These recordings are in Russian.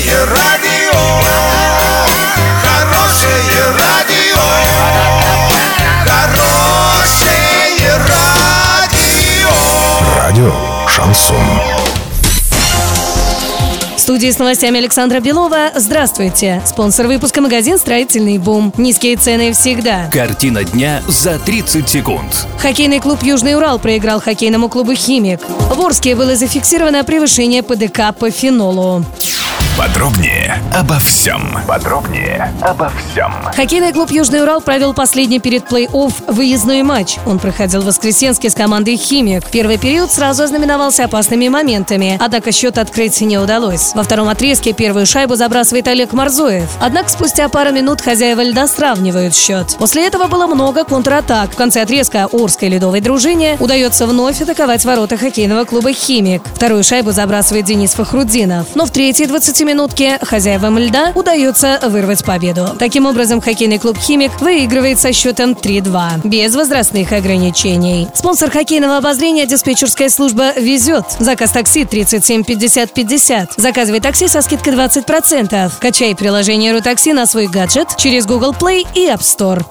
Хорошее радио, хорошее радио, хорошее радио. Радио Шансон. В студии с новостями Александра Белова. Здравствуйте. Спонсор выпуска магазин «Строительный бум». Низкие цены всегда. Картина дня за 30 секунд. Хоккейный клуб «Южный Урал» проиграл хоккейному клубу «Химик». В Орске было зафиксировано превышение ПДК по фенолу. Подробнее обо всем. Подробнее обо всем. Хоккейный клуб «Южный Урал» провел последний перед плей-офф выездной матч. Он проходил в Воскресенске с командой «Химик». Первый период сразу ознаменовался опасными моментами, однако счет открыть не удалось. Во втором отрезке первую шайбу забрасывает Олег Марзоев. Однако спустя пару минут хозяева льда сравнивают счет. После этого было много контратак. В конце отрезка Орской ледовой дружине удается вновь атаковать ворота хоккейного клуба «Химик». Вторую шайбу забрасывает Денис Фахрудинов. Но в третьей 20 минутке хозяевам льда удается вырвать победу. Таким образом, хоккейный клуб «Химик» выигрывает со счетом 3-2, без возрастных ограничений. Спонсор хоккейного обозрения диспетчерская служба «Везет». Заказ такси 37 50 50. Заказывай такси со скидкой 20%. Качай приложение «Рутакси» на свой гаджет через Google Play и App Store.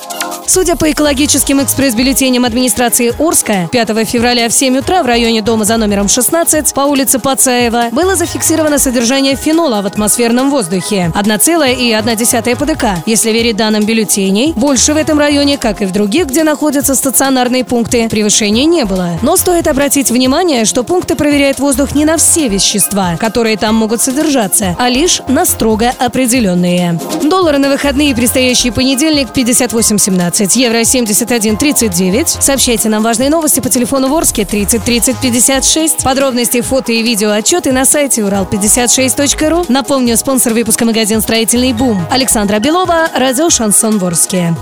Судя по экологическим экспресс-бюллетеням администрации Орска, 5 февраля в 7 утра в районе дома за номером 16 по улице Пацаева было зафиксировано содержание фенола в атмосферном воздухе 1,1 ПДК. Если верить данным бюллетеней, больше в этом районе, как и в других, где находятся стационарные пункты, превышения не было. Но стоит обратить внимание, что пункты проверяют воздух не на все вещества, которые там могут содержаться, а лишь на строго определенные. Доллары на выходные и предстоящий понедельник 58.17, евро 71.39. Сообщайте нам важные новости по телефону Ворске 30 30 56. Подробности, фото и видео отчеты на сайте урал56.ру. Напомню, спонсор выпуска магазин «Строительный бум». Александра Белова, радио «Шансон Ворске».